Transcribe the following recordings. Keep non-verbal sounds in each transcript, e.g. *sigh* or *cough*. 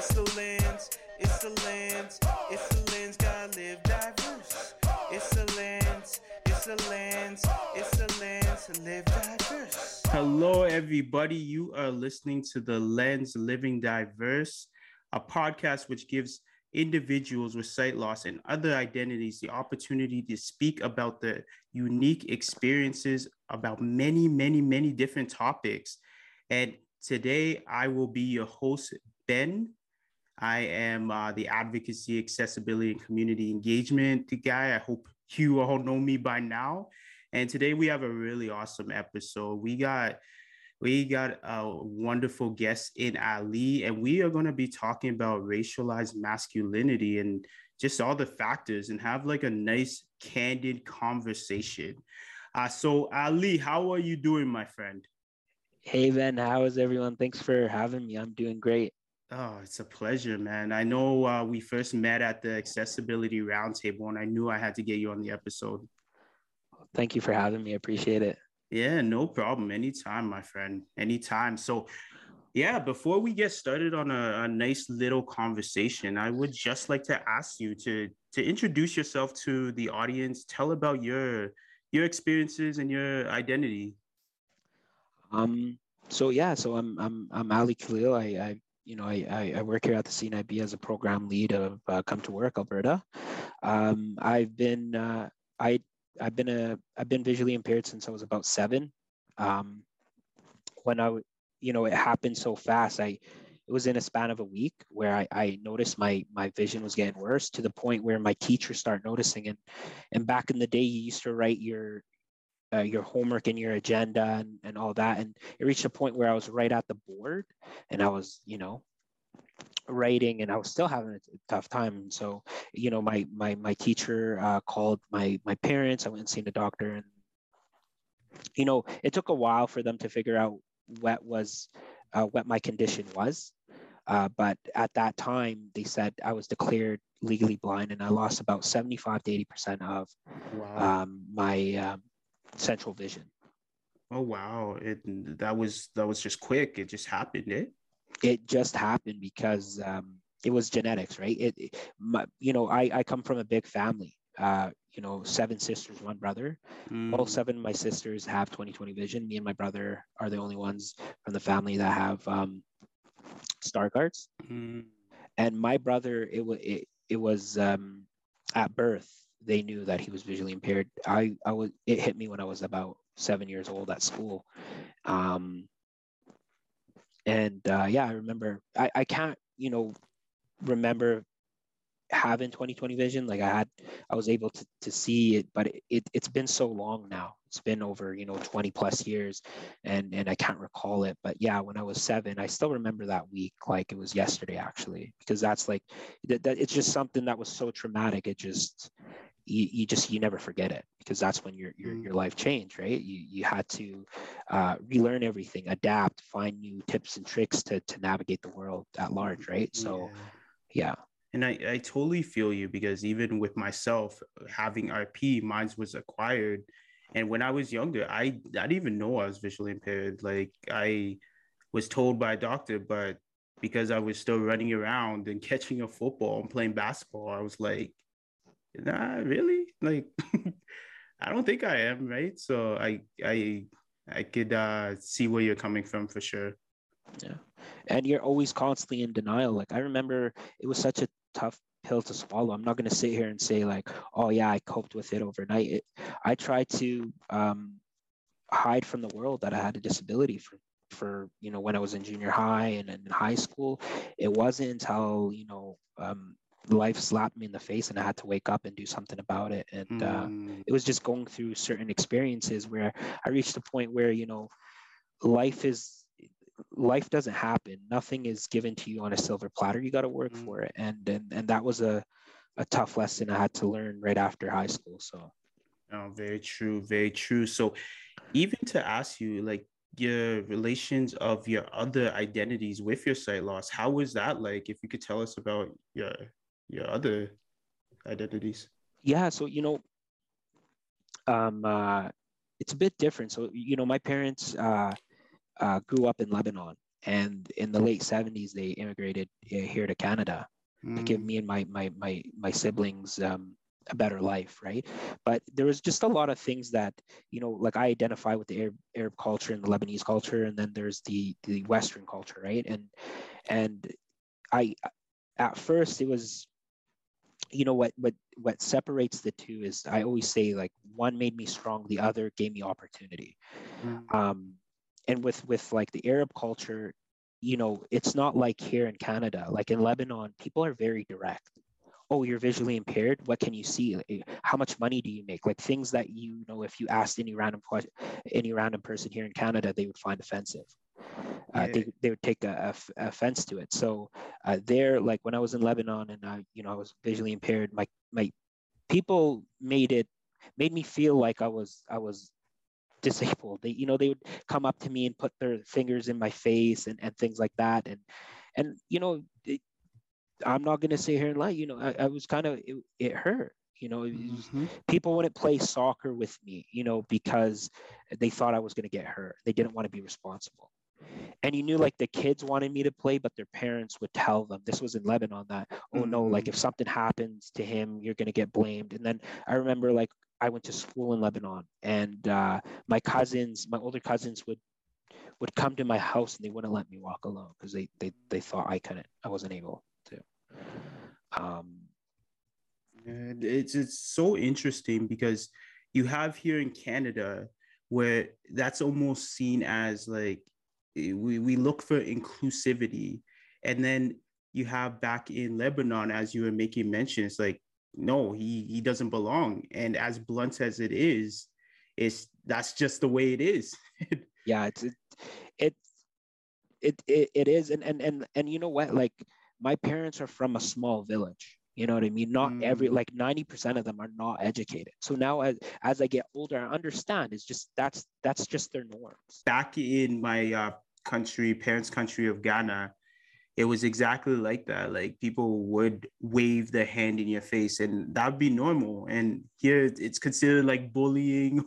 It's the lens, it's the lens, it's the lens, gotta live diverse. It's the lens, it's the lens, it's the lens, live diverse. Hello, everybody. You are listening to the Lens Living Diverse, a podcast which gives individuals with sight loss and other identities the opportunity to speak about the unique experiences about many, many, many different topics. And today I will be your host, Ben. I am uh, the advocacy, accessibility, and community engagement guy. I hope you all know me by now. And today we have a really awesome episode. We got we got a wonderful guest in Ali, and we are going to be talking about racialized masculinity and just all the factors and have like a nice, candid conversation. Uh, so, Ali, how are you doing, my friend? Hey, Ben, how is everyone? Thanks for having me. I'm doing great. Oh, it's a pleasure, man. I know uh, we first met at the Accessibility Roundtable, and I knew I had to get you on the episode. Thank you for having me. I appreciate it. Yeah, no problem. Anytime, my friend. Anytime. So, yeah, before we get started on a, a, nice little conversation, I would just like to ask you to to introduce yourself to the audience. Tell about your your experiences and your identity. Um. So yeah. So I'm I'm I'm Ali Khalil. I, I you know I, I work here at the CNIB as a program lead of uh, Come to Work Alberta. Um. I've been uh, I I've been a I've been visually impaired since I was about seven. Um, when I you know it happened so fast, I it was in a span of a week where I, I noticed my my vision was getting worse to the point where my teacher started noticing and and back in the day you used to write your uh, your homework and your agenda and, and all that and it reached a point where I was right at the board and I was you know writing and I was still having a tough time. So, you know, my my my teacher uh, called my my parents. I went and seen the doctor, and you know, it took a while for them to figure out what was uh, what my condition was. Uh, but at that time, they said I was declared legally blind, and I lost about seventy-five to eighty percent of wow. um, my um, central vision. Oh wow! It that was that was just quick. It just happened. It it just happened because um, it was genetics, right? It, it my, you know, I, I come from a big family. Uh, you know, seven sisters, one brother. Mm. All seven of my sisters have 20/20 vision. Me and my brother are the only ones from the family that have um, Stargardt's. Mm. And my brother, it was it, it was um, at birth they knew that he was visually impaired. I I was it hit me when I was about seven years old at school. Um, and uh, yeah, I remember I, I can't, you know, remember having 2020 vision. Like I had, I was able to, to see it, but it, it, it's been so long now. It's been over, you know, 20 plus years and, and I can't recall it. But yeah, when I was seven, I still remember that week like it was yesterday actually, because that's like, that, that it's just something that was so traumatic. It just, you, you just you never forget it because that's when your your, your life changed right? You you had to uh, relearn everything adapt find new tips and tricks to to navigate the world at large right? So yeah, yeah. and I, I totally feel you because even with myself having rp mine was acquired. And when i was younger i i didn't even know i was visually impaired. Like i was told by a doctor but because i was still running around and *laughs* catching a football and playing basketball i was like nah, really? Like, *laughs* I don't think I am, right? So I I I could uh, see where you're coming from for sure. Yeah, and you're always constantly in denial. Like I remember, it was such a tough pill to swallow. I'm not going to sit here and say like, oh yeah, I coped with it overnight. It, I tried to um, hide from the world that I had a disability for for you know when I was in junior high and, in high school. It wasn't until you know um, life slapped me in the face and I had to wake up and do something about it. And mm. uh, hmm. it was just going through certain experiences where I reached a point where, you know, life is, life doesn't happen. Nothing is given to you on a silver platter. You got to work mm. for it. And, and, and that was a, a tough lesson I had to learn right after high school. So. Oh, very true. Very true. So even to ask you, like, your relations of your other identities with your sight loss how was that like if you could tell us about your your other identities? Yeah, so you know, um, uh, it's a bit different. So you know, my parents uh, uh, grew up in Lebanon, and in the late 70s they immigrated uh, here to canada mm. to give mm. me and my my my my siblings um, a better life right but there was just a lot of things that you know like i identify with the arab, arab culture and the lebanese culture and then there's the the western culture right and and i at first it was you know what what what separates the two is i always say like one made me strong the other gave me opportunity. Mm. um and with with like the arab culture you know it's not like here in canada like in lebanon people are very direct. Oh you're visually impaired? What can you see? How much money do you make? Like things that you know if you asked any random question any random person here in canada they would find offensive uh, they, they would take a, a, offense to it so uh, there like when i was in lebanon and i you know i was visually impaired my my people made it made me feel like i was i was disabled they you know they would come up to me and put their fingers in my face and, and things like that and and you know it, I'm not going to sit here and lie. You know, I, I was kind of, it, it, hurt. You know, mm-hmm. people wouldn't play soccer with me, you know, because they thought I was going to get hurt. They didn't want to be responsible. And you knew like the kids wanted me to play, but their parents would tell them this was in Lebanon that, oh no, like mm-hmm. if something happens to him, you're going to get blamed. And then I remember like I went to school in Lebanon and uh, my cousins, my older cousins would would come to my house and they wouldn't let me walk alone because they, they they thought I couldn't, I wasn't able. To. Um, it's it's so interesting because you have here in Canada where that's almost seen as like we, we look for inclusivity. And then you have back in lebanon as you were making mention it's like no he he doesn't belong. And as blunt as it is it's that's just the way it is. *laughs* Yeah it's it, it it it, it is. And and and and you know what? Like my parents are from a small village you know what i mean? Not mm. every like 90% of them are not educated. So now as as i get older i understand it's just that's that's just their norms. Back in my uh, country parents country of ghana it was exactly like that. Like people would wave their hand in your face and that'd be normal. And here it's considered like bullying.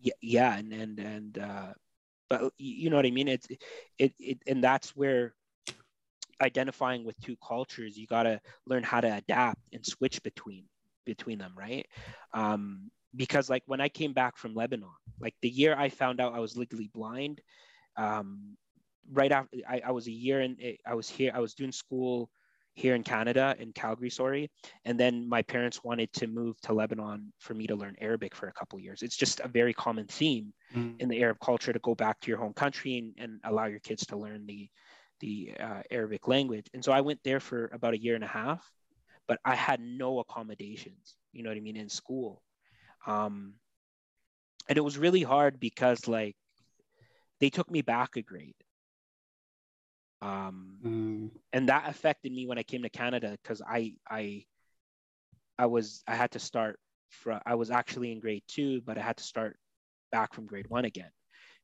Yeah yeah and and and uh but you know what i mean? It's it, it and that's where identifying with two cultures you got to learn how to adapt and switch between between them right um, because like when i came back from lebanon like the year i found out i was legally blind um, right after I, I was a year and i was here i was doing school here in canada in calgary sorry and then my parents wanted to move to lebanon for me to learn arabic for a couple years it's just a very common theme mm. in the arab culture to go back to your home country and, and allow your kids to learn the the uh, Arabic language. And so I went there for about a year and a half, but I had no accommodations, you know what I mean, in school. Um, and it was really hard because like they took me back a grade. Um, mm. and that affected me when I came to Canada because I, I, I was, I had to start from, I was actually in grade two, but I had to start back from grade one again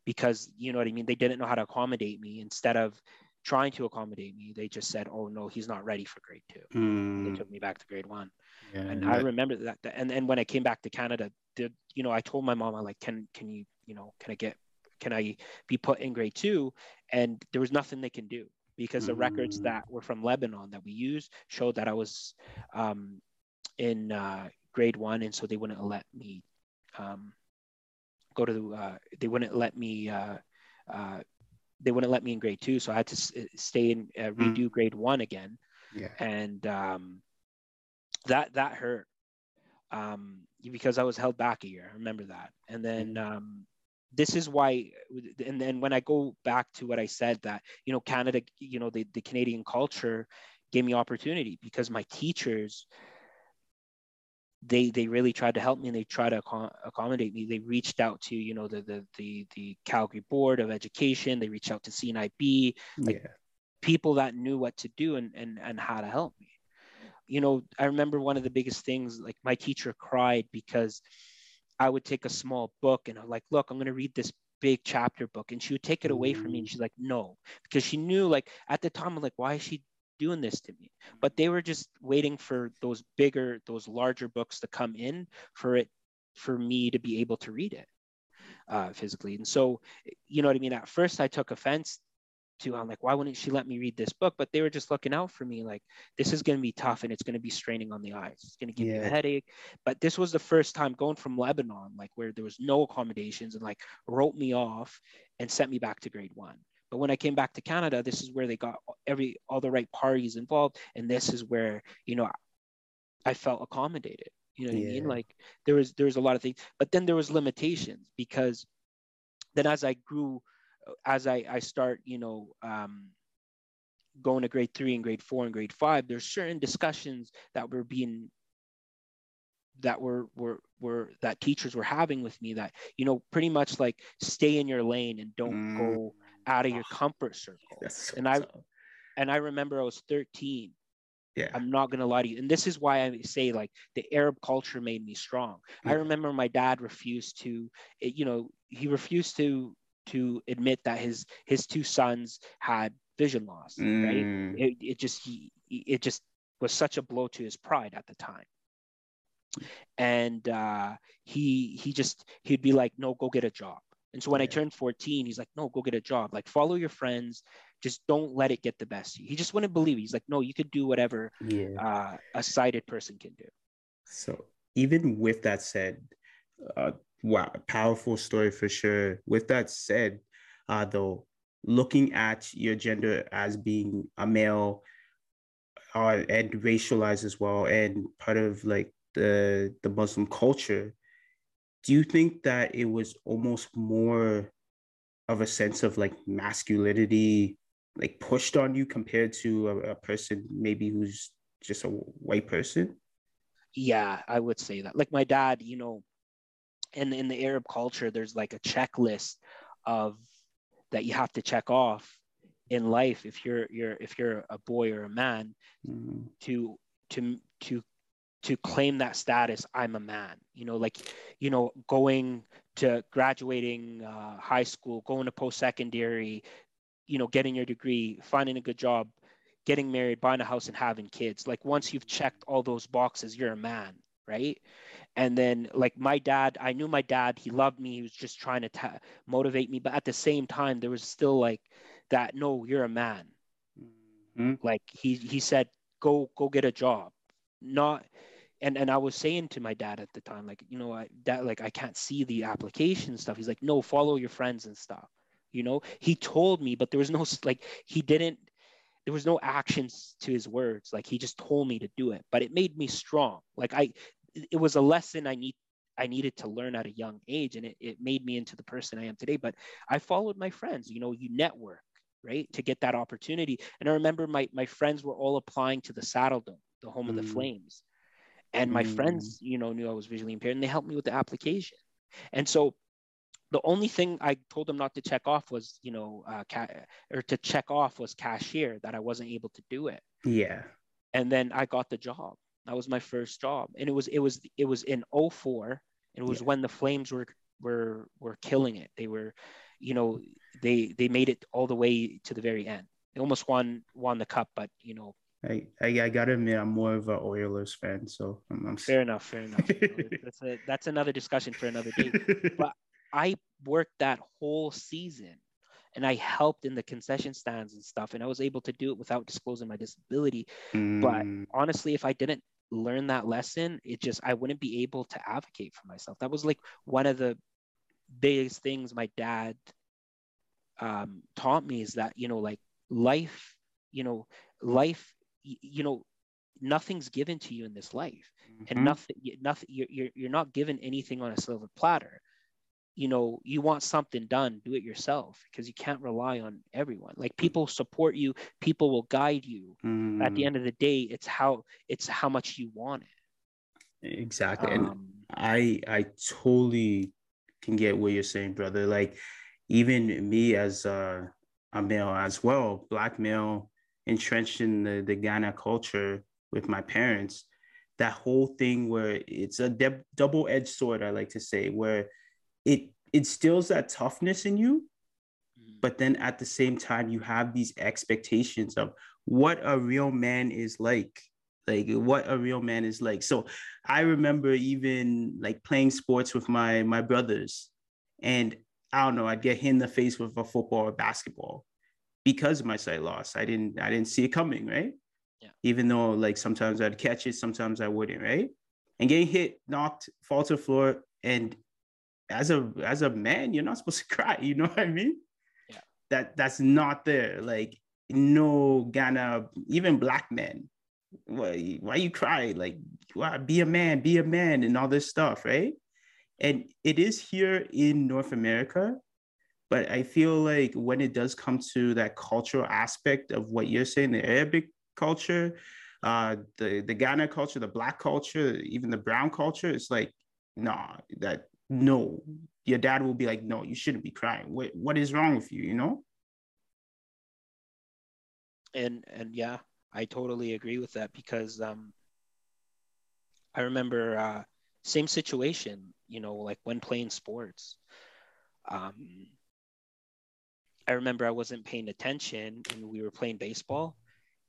because you know what I mean? They didn't know how to accommodate me instead of trying to accommodate me, they just said, "Oh no, he's not ready for grade two. Mm. They took me back to grade one, yeah, and I remember that. And and when I came back to Canada, the, you know, I told my mom, "I like, can can you, you know, can I get, can I be put in grade two? And there was nothing they can do because the mm. records that were from Lebanon that we used showed that I was um, in uh, grade one, and so they wouldn't let me um, go to. The, uh, they wouldn't let me. Uh, uh they wouldn't let me in grade two, so I had to uh, stay and uh, hmm. redo mm. grade one again. Yeah. And um, that that hurt um, because I was held back a year. I remember that. And then mm. um, this is why. And then when I go back to what I said that you know Canada, you know the the Canadian culture gave me opportunity because my teachers they they really tried to help me and they tried to accommodate me. They reached out to you know the the the, the Calgary Board of Education. They reached out to CNIB, like yeah. people that knew what to do and and and how to help me. You know, I remember one of the biggest things. Like my teacher cried because I would take a small book and I'm like, look, I'm going to read this big chapter book, and she would take it away from me, and mm. she's like, no, because she knew like at the time I'm like, why is she doing this to me. But they were just waiting for those bigger those larger books to come in for it for me to be able to read it uh, physically. And so you know what i mean? At first i took offense to i'm like why wouldn't she let me read this book? But they were just looking out for me like this is going to be tough and it's going to be straining on the eyes. It's going to give yeah. you a headache. But this was the first time going from lebanon like where there was no accommodations and like wrote me off and sent me back to grade one. But when i came back to canada this is where they got every all the right parties involved and this is where you know i felt accommodated you know what yeah. i mean like there was there was a lot of things but then there was limitations because then as i grew as I, I start, you know, um, going to grade three and grade four and grade five, there's certain discussions that were being that were were were that teachers were having with me that you know pretty much like stay in your lane and don't mm. go out of your comfort circle. So and I tough. And I remember I was 13. Yeah. I'm not gonna lie to you. And this is why I say like the Arab culture made me strong. Yeah. I remember my dad refused to, you know, he refused to to admit that his his two sons had vision loss. Mm. Right? It, it just he it just was such a blow to his pride at the time. And uh, he he just he'd be like, no, go get a job. And so when yeah. I turned 14, he's like, no, go get a job. Like follow your friends. Just don't let it get the best of you. He just wouldn't believe it. He's like, no, you could do whatever yeah. uh, a sighted person can do. So even with that said, uh, wow, powerful story for sure. With that said, uh, though, looking at your gender as being a male uh, and racialized as well, and part of like the the Muslim culture, do you think that it was almost more of a sense of like masculinity, like pushed on you compared to a, a person maybe who's just a white person? Yeah, I would say that. Like my dad, you know, in in the Arab culture, there's like a checklist of that you have to check off in life if you're you're if you're a boy or a man mm-hmm. to to to to claim that status i'm a man you know like you know going to graduating uh, high school going to post-secondary you know getting your degree finding a good job getting married buying a house and having kids. Like once you've checked all those boxes you're a man right? And then like my dad i knew my dad. He loved me. He was just trying to ta- motivate me. But at the same time there was still like that no you're a man. Mm-hmm. like he he said go go get a job. Not and and i was saying to my dad at the time like you know i that like i can't see the application stuff. He's like no follow your friends and stuff you know he told me but there was no like he didn't there was no actions to his words like he just told me to do it but it made me strong like i it was a lesson I need I needed to learn at a young age and it, it made me into the person I am today. But I followed my friends, you know, you network, right? To get that opportunity. And I remember my my friends were all applying to the Saddledome, the home mm. of the mm. Flames. And my mm. friends, you know, knew I was visually impaired and they helped me with the application. And so the only thing I told them not to check off was, you know, uh, ca- or to check off was cashier that I wasn't able to do it. Yeah. And then I got the job. That was my first job, and it was it was it was in 04. It was yeah. when the Flames were were were killing it. They were, you know, they they made it all the way to the very end. They almost won won the cup, but you know. I, I, I gotta admit, I'm more of an Oilers fan, so I'm, I'm... fair enough, fair enough. *laughs* that's a, that's another discussion for another day. But I worked that whole season and I helped in the concession stands and stuff, and I was able to do it without disclosing my disability. Mm. But honestly, if I didn't learn that lesson, it just I wouldn't be able to advocate for myself. That was like one of the biggest things my dad um, taught me is that you know like life, you know life, you know nothing's given to you in this life, mm-hmm. and nothing, nothing you're you're not given anything on a silver platter you know you want something done do it yourself because you can't rely on everyone like people support you people will guide you mm. at the mm. end of the day it's how it's how much you want it exactly um, and i i totally can get what you're saying brother like even me as a, a male as well black male entrenched in the, the ghana culture with my parents that whole thing where it's a de- double-edged sword i like to say where it instills that toughness in you mm-hmm. but then at the same time you have these expectations of what a real man is like like what a real man is like so i remember even like playing sports with my my brothers and i don't know i'd get hit in the face with a football or basketball because of my sight loss. I didn't I didn't see it coming, right? Yeah. Even though like sometimes I'd catch it, sometimes I wouldn't, right? And getting hit, knocked, fall to the floor, and as a as a man, you're not supposed to *laughs* cry. You know what I mean? Yeah. That that's not there. Like no Ghana, even black men. Why why you cry? Like why, be a man, be a man, and all this stuff, right? And it is here in North America, but I feel like when it does come to that cultural aspect of what you're saying, the Arabic culture, uh, the the Ghana culture, the black culture, even the brown culture, it's like, nah, that no, your dad will be like, no, you shouldn't be crying. What what is wrong with you? You know. And and yeah, I totally agree with that because um, I remember uh, same situation. You know, like when playing sports. Um, I remember I wasn't paying attention and we were playing baseball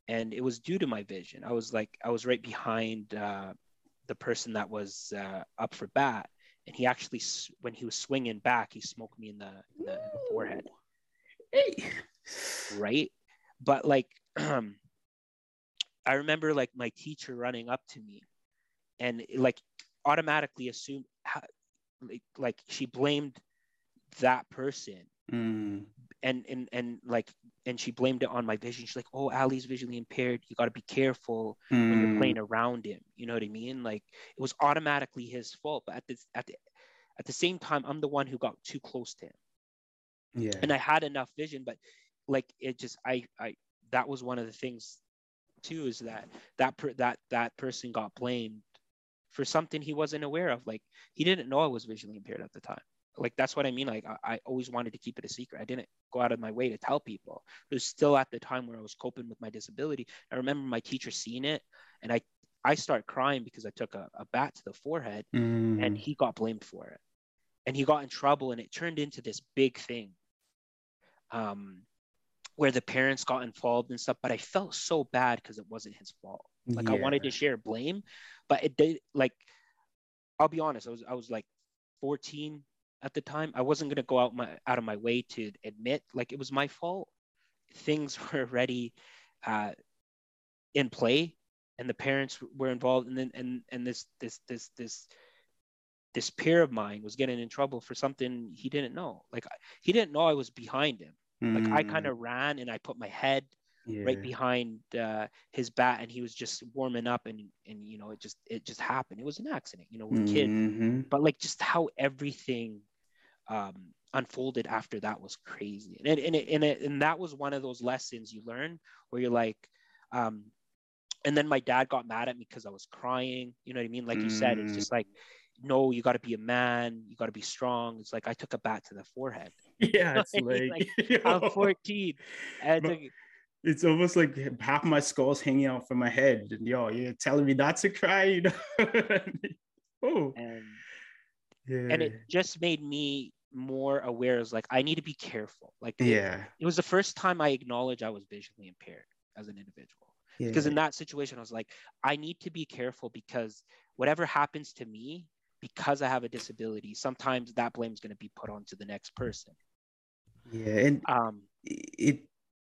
and it was due to my vision. I was like, I was right behind uh, the person that was uh, up for bat. And he actually, when he was swinging back, he smoked me in the, in the, in the forehead. Hey. Right. But like, um, *clears throat* I remember like my teacher running up to me and like automatically assumed, like, like she blamed that person mm and and and like and she blamed it on my vision. She's like oh ali's visually impaired. You got to be careful mm. when you're playing around him. You know what i mean? Like it was automatically his fault but at this at the at the same time i'm the one who got too close to him. Yeah. And i had enough vision but like it just i i that was one of the things too is that that per, that that person got blamed for something he wasn't aware of. Like he didn't know i was visually impaired at the time like that's what I mean. Like I, I, always wanted to keep it a secret. I didn't go out of my way to tell people. It was still at the time where I was coping with my disability. I remember my teacher seeing it, and I I start crying because I took a, a bat to the forehead, mm. and he got blamed for it, and he got in trouble, and it turned into this big thing. Um, where the parents got involved and stuff, but I felt so bad because it wasn't his fault. Like yeah. I wanted to share blame, but it did like I'll be honest, I was I was like 14, at the time. I wasn't gonna go out my out of my way to admit like it was my fault. Things *laughs* were already uh, in play, and the parents were involved, and then and and this this this this this peer of mine was getting in trouble for something he didn't know. Like he didn't know I was behind him. Mm. Like I kind of mm. ran and I put my head yeah. right behind uh, his bat, and he was just warming up, and and you know it just it just happened. It was an accident, you know, with mm-hmm. kid. But like just how everything um, unfolded after that was crazy. And, and, it, and, it, and that was one of those lessons you learn where you're like, um, and then my dad got mad at me because I was crying. You know what I mean? Like you said, it's just like, no, you got to be a man. You got to be strong. It's like I took a bat to the forehead. *laughs* Yeah, *laughs* it's like, like *laughs* I'm 14. And it's almost like half my skull's hanging out from my head. And yo, you're telling me not to cry, you know? *laughs* oh. And, yeah. and it just made me more aware is like I need to be careful. Like yeah, it, it was the first time I acknowledged I was visually impaired as an individual. Yeah. Because in that situation, I was like, I need to be careful because whatever happens to me, because I have a disability, sometimes that blame is going to be put onto the next person. Yeah, and um, it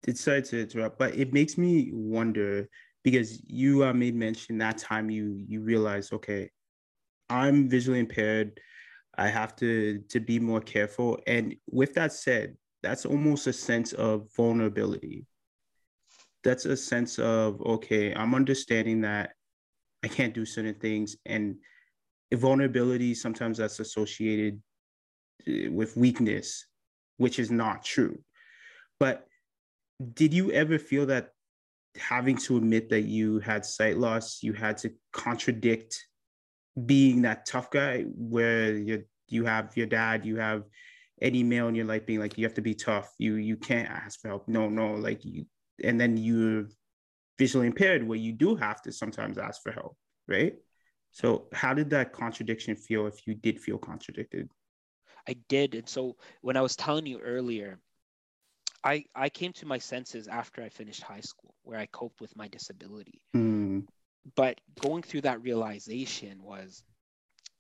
it's sorry to interrupt, but it makes me wonder because you uh, made mention that time you you realize okay, I'm visually impaired I have to to be more careful. And with that said, that's almost a sense of vulnerability. That's a sense of okay, I'm understanding that I can't do certain things, and vulnerability sometimes that's associated uh, with weakness, which is not true. But did you ever feel that having to admit that you had sight loss, you had to contradict being that tough guy where you you have your dad, you have any male in your life being like, you have to be tough. You you can't ask for help. No, no, like you and then you're visually impaired where you do have to sometimes ask for help, right? So how did that contradiction feel if you did feel contradicted? I did. And so when I was telling you earlier, I, I came to my senses after I finished high school where I coped with my disability. Mm but going through that realization was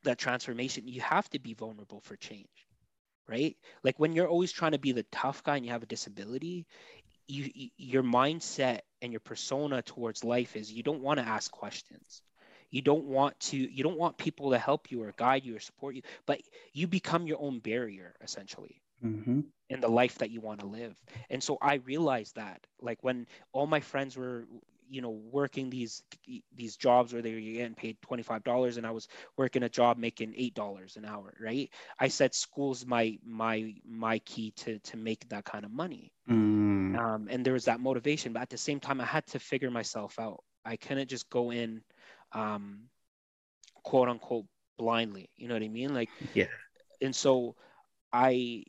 that transformation you have to be vulnerable for change right? Like when you're always trying to be the tough guy and you have a disability you, your mindset and your persona towards life is you don't want to ask questions. You don't want to you don't want people to help you or guide you or support you but you become your own barrier essentially mm-hmm. in the life that you want to live. And so i realized that like when all my friends were you know working these these jobs where they were getting paid $25 and i was working a job making $8 an hour right? I said school's my my my key to to make that kind of money. Mm. um, and there was that motivation but at the same time i had to figure myself out. I couldn't just go in um, quote unquote blindly. You know what i mean? Like yeah. and so i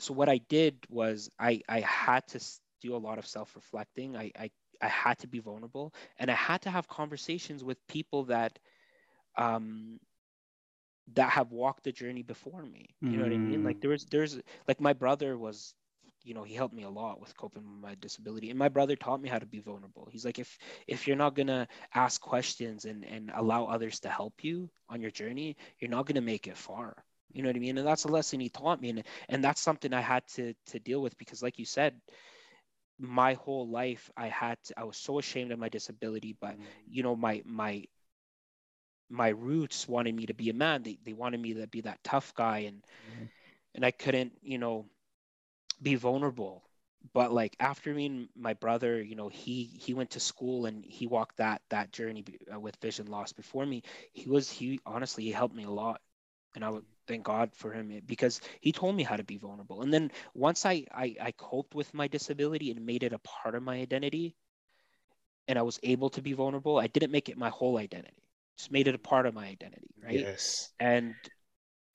so what i did was i i had to do a lot of self-reflecting i i I had to be vulnerable and I had to have conversations with people that um that have walked the journey before me. You know mm. what I mean? Like mm. there was there's like my brother was you know he helped me a lot with coping with my disability and my brother taught me how to be vulnerable he's like if if you're not gonna ask questions and and allow others to help you on your journey you're not gonna make it far you know what i mean and that's a lesson he taught me and and that's something i had to to deal with because like you said my whole life i had to, i was so ashamed of my disability but mm-hmm. you know my my my roots wanted me to be a man they, they wanted me to be that tough guy and mm-hmm. and i couldn't you know be vulnerable but like after me and my brother you know he he went to school and he walked that that journey uh, with vision loss before me he was he honestly he helped me a lot and i would thank God for him eh, because he told me how to be vulnerable. And then once I, I, I coped with my disability and made it a part of my identity, and I was able to be vulnerable, I didn't make it my whole identity. Just made it a part of my identity, right? Yes. And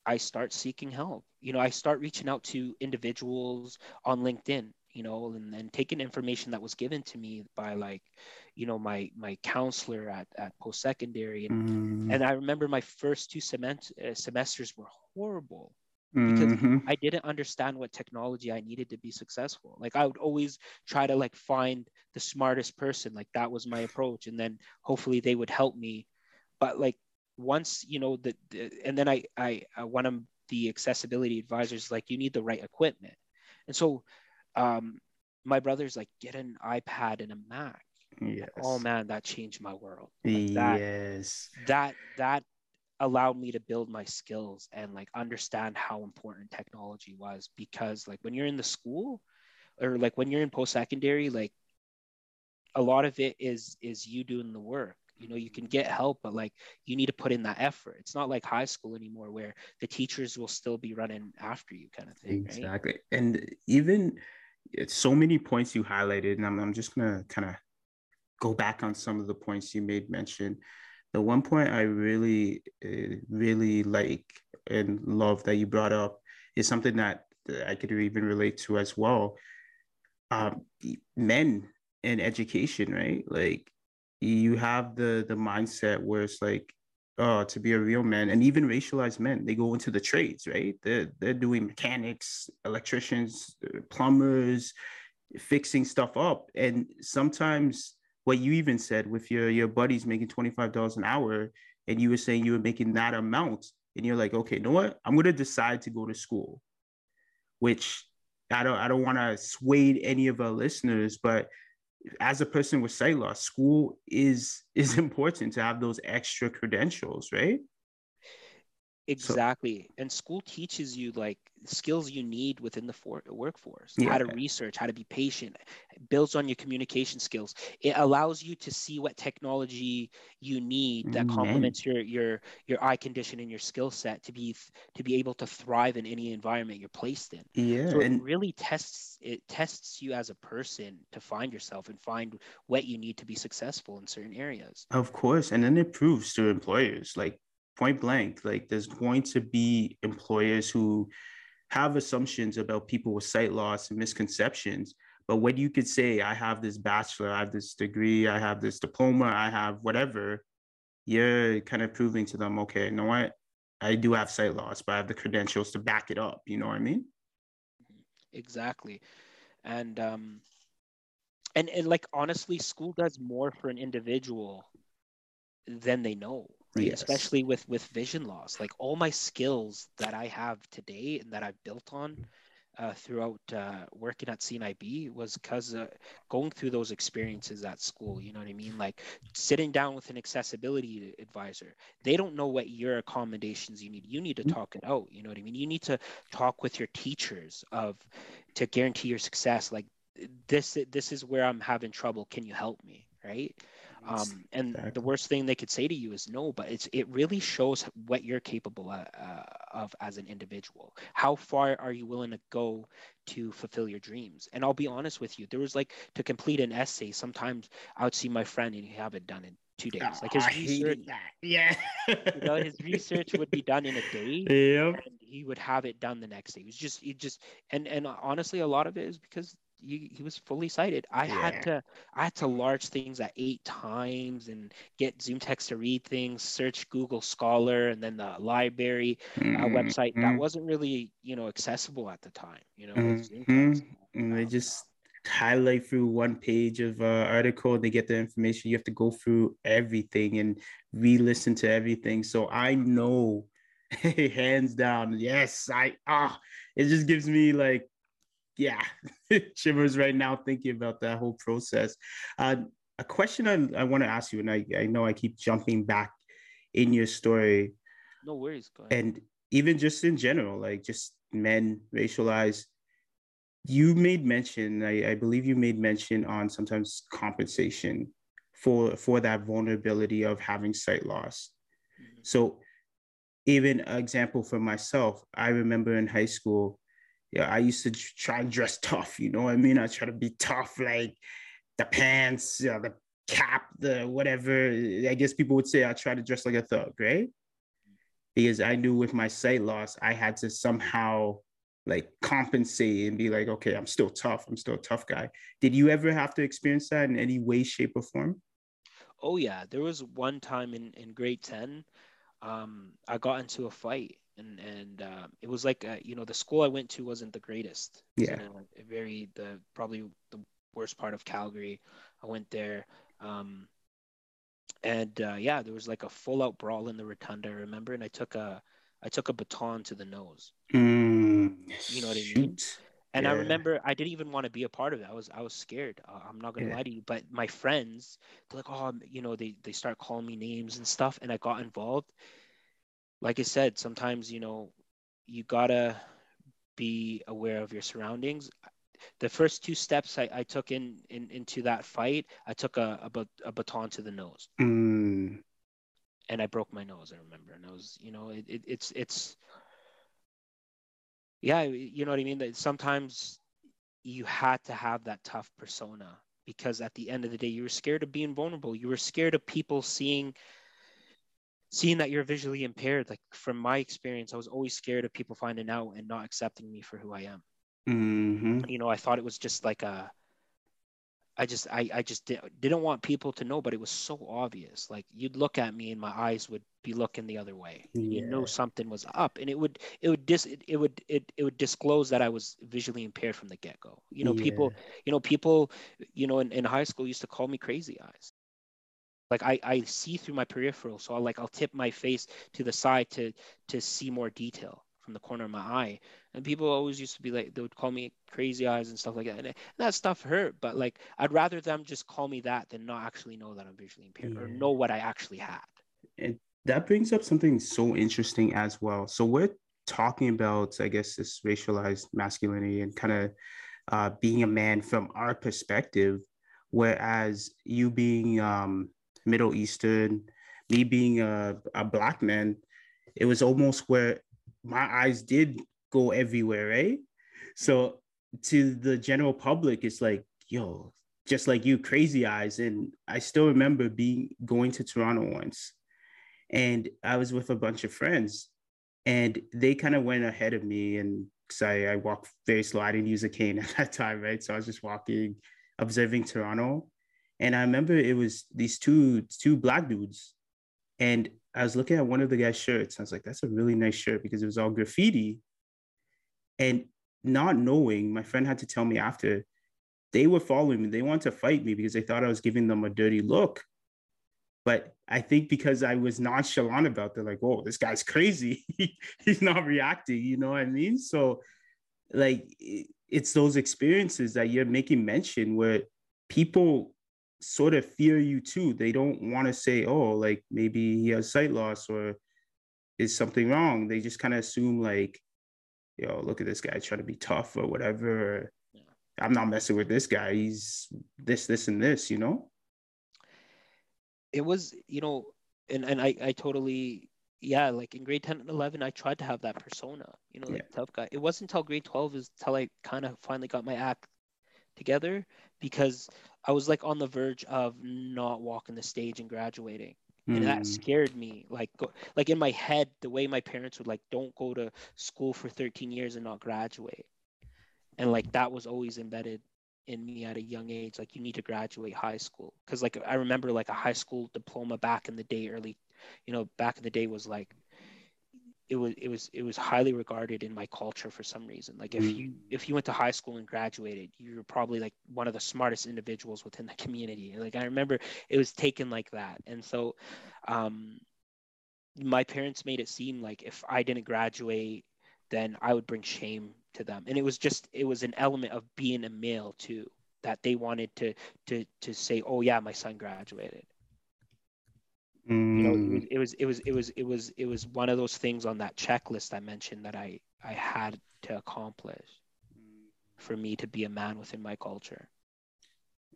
I start seeking help. You know, I start reaching out to individuals on LinkedIn you know, and then taking information that was given to me by like, you know, my my counselor at, at post secondary, and mm. and I remember my first two semest- uh, semesters were horrible because mm-hmm. I didn't understand what technology I needed to be successful. Like I would always try to like find the smartest person, like that was my approach, and then hopefully they would help me. But like once you know that, the, and then I I uh, one of the accessibility advisors like you need the right equipment, and so um, my brother's like, get an iPad and a Mac. Yes. Oh man, that changed my world. Like that, yes. That that allowed me to build my skills and like understand how important technology was because like when you're in the school or like when you're in post secondary like a lot of it is is you doing the work you know you can get help but like you need to put in that effort it's not like high school anymore where the teachers will still be running after you kind of thing exactly right? and even it's so many points you highlighted, and I'm, I'm just gonna kind of go back on some of the points you made mention. The one point I really, uh, really like and love that you brought up is something that I could even relate to as well. Um, men and education, right? Like you have the the mindset where it's like uh, to be a real man and even racialized men they go into the trades right? They're, they're doing mechanics electricians plumbers fixing stuff up and sometimes what you even said with your your buddies making $25 an hour and you were saying you were making that amount and you're like okay you know what? I'm going to decide to go to school which i don't i don't want to sway any of our listeners but as a person with sight loss, school is is *laughs* important to have those extra credentials, right? Exactly. So, and school teaches you like skills you need within the for- workforce yeah. how to research, how to be patient, builds on your communication skills. It allows you to see what technology you need that mm, complements your your your eye condition and your skill set to be to be able to thrive in any environment you're placed in. Yeah. So it really tests it tests you as a person to find yourself and find what you need to be successful in certain areas. Of course. And then it proves to employers like point blank like there's going to be employers who have assumptions about people with sight loss and misconceptions. But when you could say i have this bachelor i have this degree i have this diploma i have whatever you're kind of proving to them okay you know what? I do have sight loss but i have the credentials to back it up you know what i mean? Exactly. And um and and like honestly school does more for an individual than they know right? Yes. Especially with with vision loss. Like all my skills that I have today and that I've built on, uh, throughout uh, working at CNIB was because uh, going through those experiences at school. You know what I mean? Like sitting down with an accessibility advisor. They don't know what your accommodations you need. You need to mm-hmm. talk it out. You know what I mean? You need to talk with your teachers of to guarantee your success. Like this, this is where I'm having trouble. Can you help me? Right? Um, and exactly. the worst thing they could say to you is no, but it's it really shows what you're capable of, uh, of as an individual. How far are you willing to go to fulfill your dreams? And I'll be honest with you, there was like to complete an essay. Sometimes I would see my friend and he have it done in two days. Like his oh, research, yeah, you know, his research would be done in a day. *laughs* Yep. and he would have it done the next day. It was just, it just, and and honestly, a lot of it is because he, he was fully sighted. I yeah. had to I had to large things at eight times and get ZoomText to read things, search Google Scholar and then the library uh, mm-hmm. uh, website that mm-hmm. wasn't really you know accessible at the time. You know, mm-hmm. and they just highlight through one page of uh, article they get the information you have to go through everything and re-listen to everything so i know *laughs* hands down yes i ah it just gives me like yeah, *laughs* shivers right now thinking about that whole process. Uh, a question I, I want to ask you, and I, I know I keep jumping back in your story. No worries. And even just in general, like just men racialized. You made mention, I, I believe you made mention on sometimes compensation for for that vulnerability of having sight loss. Mm-hmm. So, even an example for myself, I remember in high school, yeah, I used to try and dress tough. You know what I mean? I try to be tough, like the pants, you know, the cap, the whatever. I guess people would say I try to dress like a thug, right? Because I knew with my sight loss, I had to somehow like compensate and be like, okay, I'm still tough. I'm still a tough guy. Did you ever have to experience that in any way, shape, or form? Oh yeah, there was one time in in grade ten, um, I got into a fight and and uh, it was like uh, you know the school I went to wasn't the greatest. Yeah, a very the probably the worst part of Calgary. I went there, um, and uh, yeah, there was like a full out brawl in the rotunda. I remember, and I took a I took a baton to the nose. Mm, you know what I mean? And yeah. I remember I didn't even want to be a part of it. I was I was scared. Uh, I'm not gonna yeah. lie to you. But my friends, they're like, oh, you know, they they start calling me names and stuff, and I got involved like I said, sometimes you know you gotta be aware of your surroundings. The first two steps I, I took in, in into that fight, I took a a, a baton to the nose, mm. and I broke my nose. I remember, and I was, you know, it, it it's it's yeah, you know what I mean. That sometimes you had to have that tough persona because at the end of the day, you were scared of being vulnerable. You were scared of people seeing seeing that you're visually impaired like from my experience i was always scared of people finding out and not accepting me for who i am mm-hmm. you know i thought it was just like a i just i, I just di- didn't want people to know but it was so obvious like you'd look at me and my eyes would be looking the other way yeah. you know something was up and it would it would dis it, it would it, it would disclose that i was visually impaired from the get-go you know yeah. people you know people you know in, in high school used to call me crazy eyes like I, I see through my peripheral so I'll like I'll tip my face to the side to to see more detail from the corner of my eye. And people always used to be like they would call me crazy eyes and stuff like that and, and that stuff hurt but like I'd rather them just call me that than not actually know that I'm visually impaired yeah. or know what I actually had. And that brings up something so interesting as well. So we're talking about I guess this racialized masculinity and kind of uh, being a man from our perspective whereas you being um, Middle Eastern, me being a, a black man, it was almost where my eyes did go everywhere, right? So to the general public, it's like, yo, just like you, crazy eyes. And I still remember being going to Toronto once, and I was with a bunch of friends, and they kind of went ahead of me, and because I, I walked very slow, I didn't use a cane *laughs* at that time, right? So I was just walking, observing Toronto, and I remember it was these two two black dudes, and I was looking at one of the guy's shirts. I was like, "That's a really nice shirt," because it was all graffiti. And not knowing, my friend had to tell me after they were following me. They wanted to fight me because they thought I was giving them a dirty look. But I think because I was nonchalant about, it, they're like, "Whoa, this guy's crazy. *laughs* He's not reacting." You know what I mean? So like it's those experiences that you're making mention where people sort of fear you too. They don't want to say, oh, like maybe he has sight loss or is something wrong. They just kind of assume like, yo, look at this guy trying to be tough or whatever. Yeah. I'm not messing with this guy. He's this, this, and this, you know? It was, you know, and, and I, I totally yeah, like in grade 10 and 11, I tried to have that persona, you know, like yeah. tough guy. It wasn't until grade 12 is until I kind of finally got my act together because I was like on the verge of not walking the stage and graduating. Mm. And that hmm. scared me. Like, go, like in my head, the way my parents would like, don't go to school for 13 years and not graduate. And like that was always embedded in me at a young age. Like, you need to graduate high school. Cause like I remember like a high school diploma back in the day, early, you know, back in the day was like it was it was it was highly regarded in my culture for some reason. Like if mm. you if you went to high school and graduated you were probably like one of the smartest individuals within the community. Like i remember it was taken like that. And so um my parents made it seem like if i didn't graduate then i would bring shame to them. And it was just it was an element of being a male too that they wanted to to to say oh yeah my son graduated Mm. You know, it was, it was it was it was it was it was one of those things on that checklist I mentioned that I I had to accomplish for me to be a man within my culture.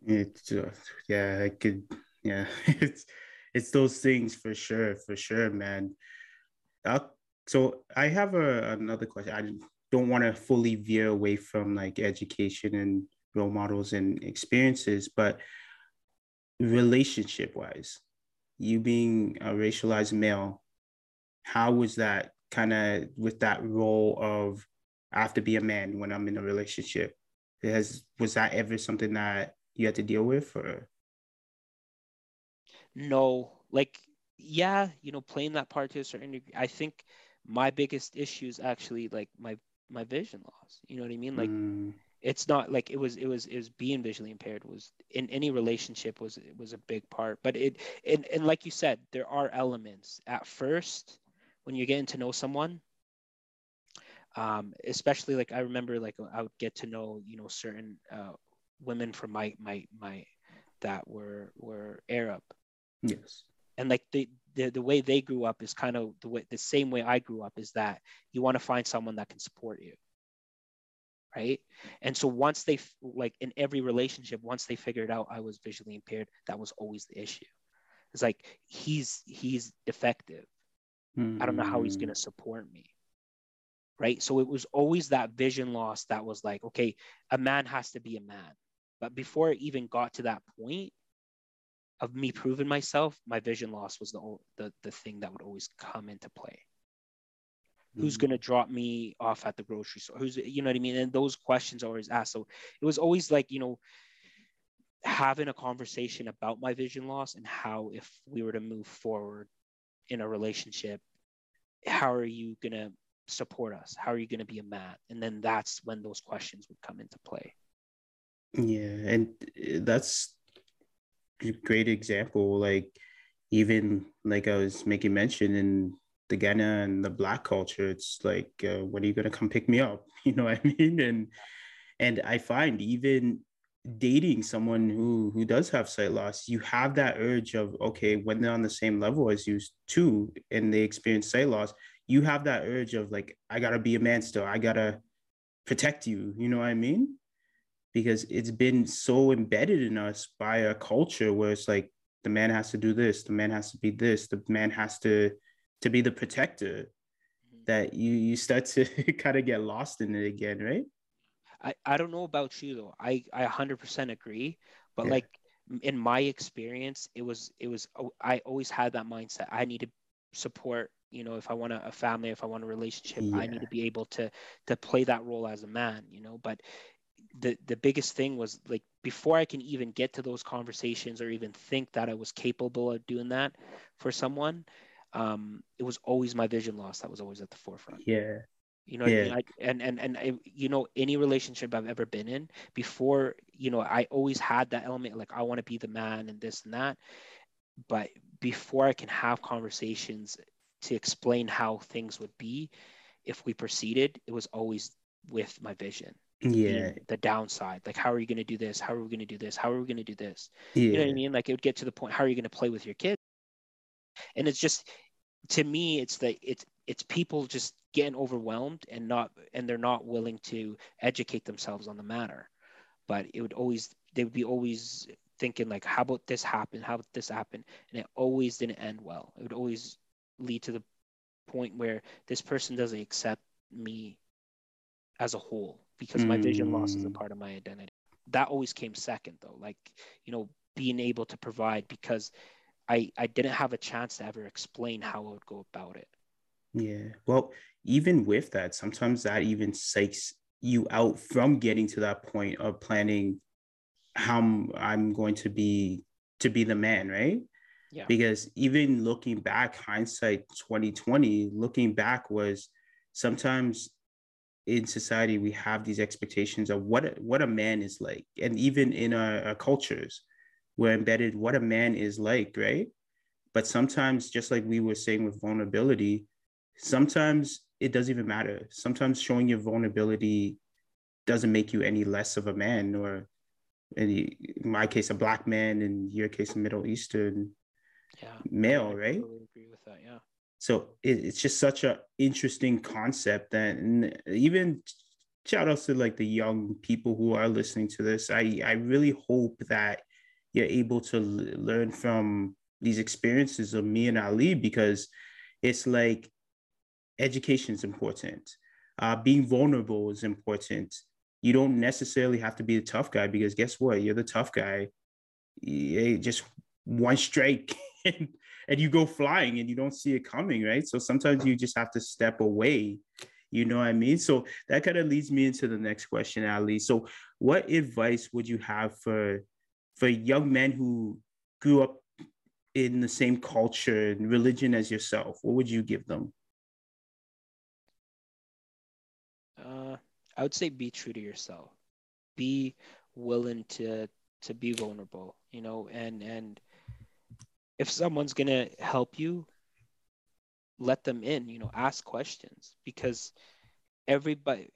It's uh, yeah, I could yeah, *laughs* it's it's those things for sure, for sure, man. I'll, so I have a, another question. I don't want to fully veer away from like education and role models and experiences, but relationship wise, you being a racialized male, how was that kind of with that role of I have to be a man when I'm in a relationship? Has was that ever something that you had to deal with or? No like yeah you know playing that part to a certain degree i think my biggest issue is actually like my my vision loss you know what i mean? Like mm it's not like it was it was it was being visually impaired was in any relationship was it was a big part but it and, and like you said there are elements. At first when you're getting to know someone um especially like i remember like i would get to know you know certain uh women from my my my that were were arab yes. And like the the, the way they grew up is kind of the way the same way i grew up is that you want to find someone that can support you right? And so once they like in every relationship once they figured out i was visually impaired that was always the issue. It's like he's he's defective. Mm-hmm. i don't know how he's going to hmm. support me right? So it was always that vision loss that was like okay a man has to be a man. But before it even got to that point of me proving myself my vision loss was the the, the thing that would always come into play who's mm-hmm. going to drop me off at the grocery store? Who's you know what i mean? And those questions are always asked. So it was always like you know having a conversation about my vision loss and how if we were to move forward in a relationship how are you going to support us? How are you going to be a man and then that's when those questions would come into play. Yeah and uh, that's a great example like even like i was making mention in the Ghana and the black culture, it's like, uh, when are you gonna come pick me up? *laughs* You know what I mean? And and I find even dating someone who who does have sight loss, you have that urge of okay, when they're on the same level as you too, and they experience sight loss, you have that urge of like, I gotta be a man still, I gotta protect you. You know what I mean? Because it's been so embedded in us by a culture where it's like the man has to do this, the man has to be this, the man has to to be the protector mm-hmm. that you you start to *laughs* kind of get lost in it again right i i don't know about you though i i 100% agree but yeah. like in my experience it was it was oh, i always had that mindset i need to support you know if i want a, a family if i want a relationship yeah. i need to be able to to play that role as a man you know but the the biggest thing was like before I can even get to those conversations or even think that I was capable of doing that for someone, um, it was always my vision loss that was always at the forefront. Yeah. You know, yeah. I mean? I, and and and I, you know, any relationship I've ever been in before, you know, I always had that element like I want to be the man and this and that. But before I can have conversations to explain how things would be, if we proceeded, it was always with my vision yeah the downside like how are you going to do this how are we going to do this how are we going to do this yeah. you know what i mean like it would get to the point how are you going to play with your kids and it's just to me it's the it's it's people just getting overwhelmed and not and they're not willing to educate themselves on the matter. But it would always they would be always thinking like how about this happen how about this happen and it always didn't end well. It would always lead to the point where this person doesn't accept me as a whole because my vision loss is a mm. part of my identity. That always came second though like you know being able to provide because i i didn't have a chance to ever explain how i would go about it yeah well even with that sometimes that even psychs you out from getting to that point of planning how I'm going to be to be the man, right? Yeah. Because even looking back, hindsight 2020, looking back was sometimes in society we have these expectations of what a, what a man is like, and even in our, our cultures, we're embedded what a man is like, right? But sometimes, just like we were saying with vulnerability, sometimes it doesn't even matter. Sometimes showing your vulnerability doesn't make you any less of a man, or in my case, a black man, in your case, a Middle Eastern yeah. male, right? I totally agree with that. Yeah. So it, it's just such an interesting concept, and even shout outs to like the young people who are listening to this. I I really hope that you're able to l- learn from these experiences of me and Ali because it's like education is important. Uh, being vulnerable is important. You don't necessarily have to be the tough guy because guess what? You're the tough guy. You just one strike *laughs* and, and you go flying and you don't see it coming, right? So sometimes you just have to step away. You know what I mean? So that kind of leads me into the next question, Ali. So what advice would you have for for young men who grew up in the same culture and religion as yourself? What would you give them? Uh, I would say be true to yourself. Be willing to to be vulnerable, you know, and and if someone's gonna help you, let them in, you know, ask questions because everybody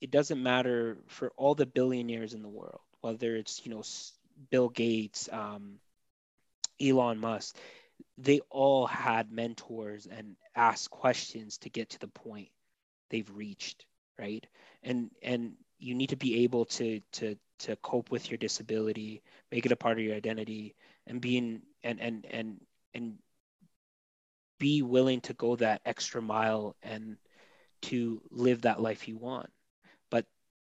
it doesn't matter for all the billionaires in the world, whether it's, you know, Bill Gates, um, Elon Musk, they all had mentors and asked questions to get to the point they've reached right? And and you need to be able to to to cope with your disability make it a part of your identity and being and and and and be willing to go that extra mile and to live that life you want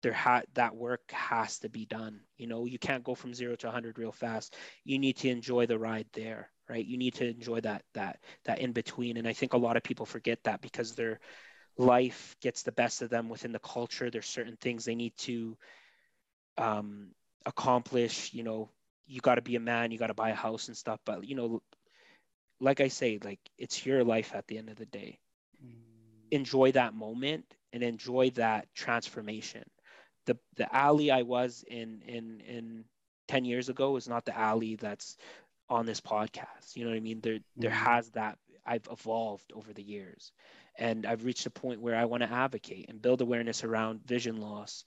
there ha- that work has to be done you know you can't go from 0 to 100 real fast you need to enjoy the ride there right you need to enjoy that that that in between and i think a lot of people forget that because they're life gets the best of them within the culture. There's certain things they need to um, accomplish. You know, you got to be a man, you got to buy a house and stuff. But you know, like I say, like it's your life at the end of the day. Mm. Enjoy that moment and enjoy that transformation. The the Ali I was in in in ten years ago is not the Ali that's on this podcast. You know what I mean? There there mm-hmm. has that I've evolved over the years. And I've reached a point where I want to advocate and build awareness around vision loss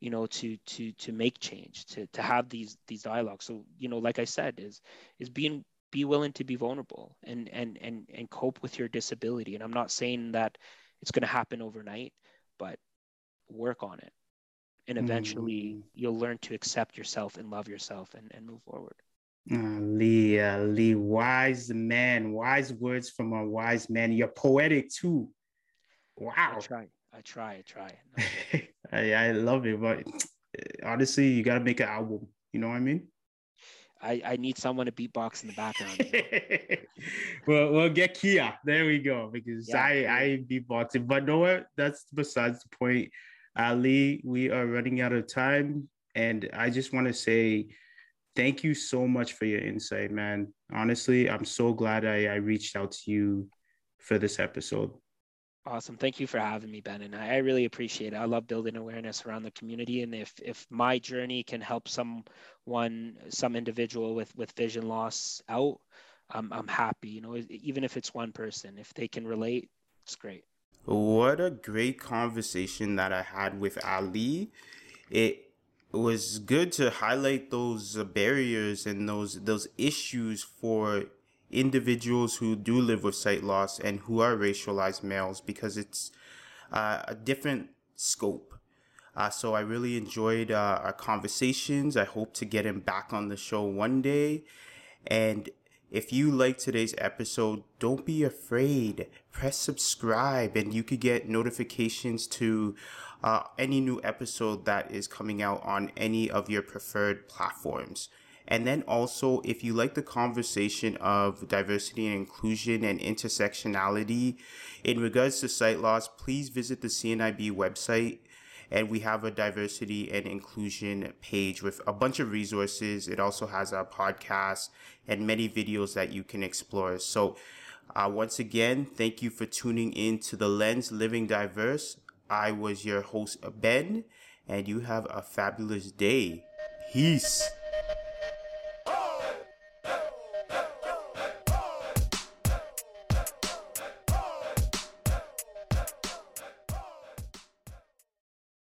you know to to to make change to to have these these dialogues. So you know like I said is is being be willing to be vulnerable and and and and cope with your disability. And I'm not saying that it's going to happen overnight but work on it and eventually mm. you'll learn to accept yourself and love yourself and, and move forward Lee, uh, Lee, wise man, wise words from a wise man. You're poetic too. Wow. I try. I try. I try. *laughs* I, I love it, but honestly, you gotta make an album. You know what I mean? I, I need someone to beatbox in the background. You know? *laughs* well, we'll get Kia. There we go. Because yeah, I. I beatboxing, but know what? That's besides the point. Ali, we are running out of time, and I just want to say thank you so much for your insight, man. Honestly, I'm so glad I, I reached out to you for this episode. Awesome. Thank you for having me, Ben. And I really appreciate it. I love building awareness around the community. And if if my journey can help someone, some individual with with vision loss out, I'm I'm happy. You know, even if it's one person, if they can relate, it's great. What a great conversation that I had with Ali. It was good to highlight those barriers and those those issues for individuals who do live with sight loss and who are racialized males because it's uh, a different scope. Uh, so I really enjoyed uh, our conversations. I hope to get him back on the show one day. And if you like today's episode, don't be afraid. Press subscribe and you could get notifications to uh, any new episode that is coming out on any of your preferred platforms. And then also, if you like the conversation of diversity and inclusion and intersectionality in regards to sight loss, please visit the CNIB website. And we have a diversity and inclusion page with a bunch of resources. It also has a podcast and many videos that you can explore. So, uh, once again, thank you for tuning in to the Lens Living Diverse. I was your host, Ben, and you have a fabulous day. Peace.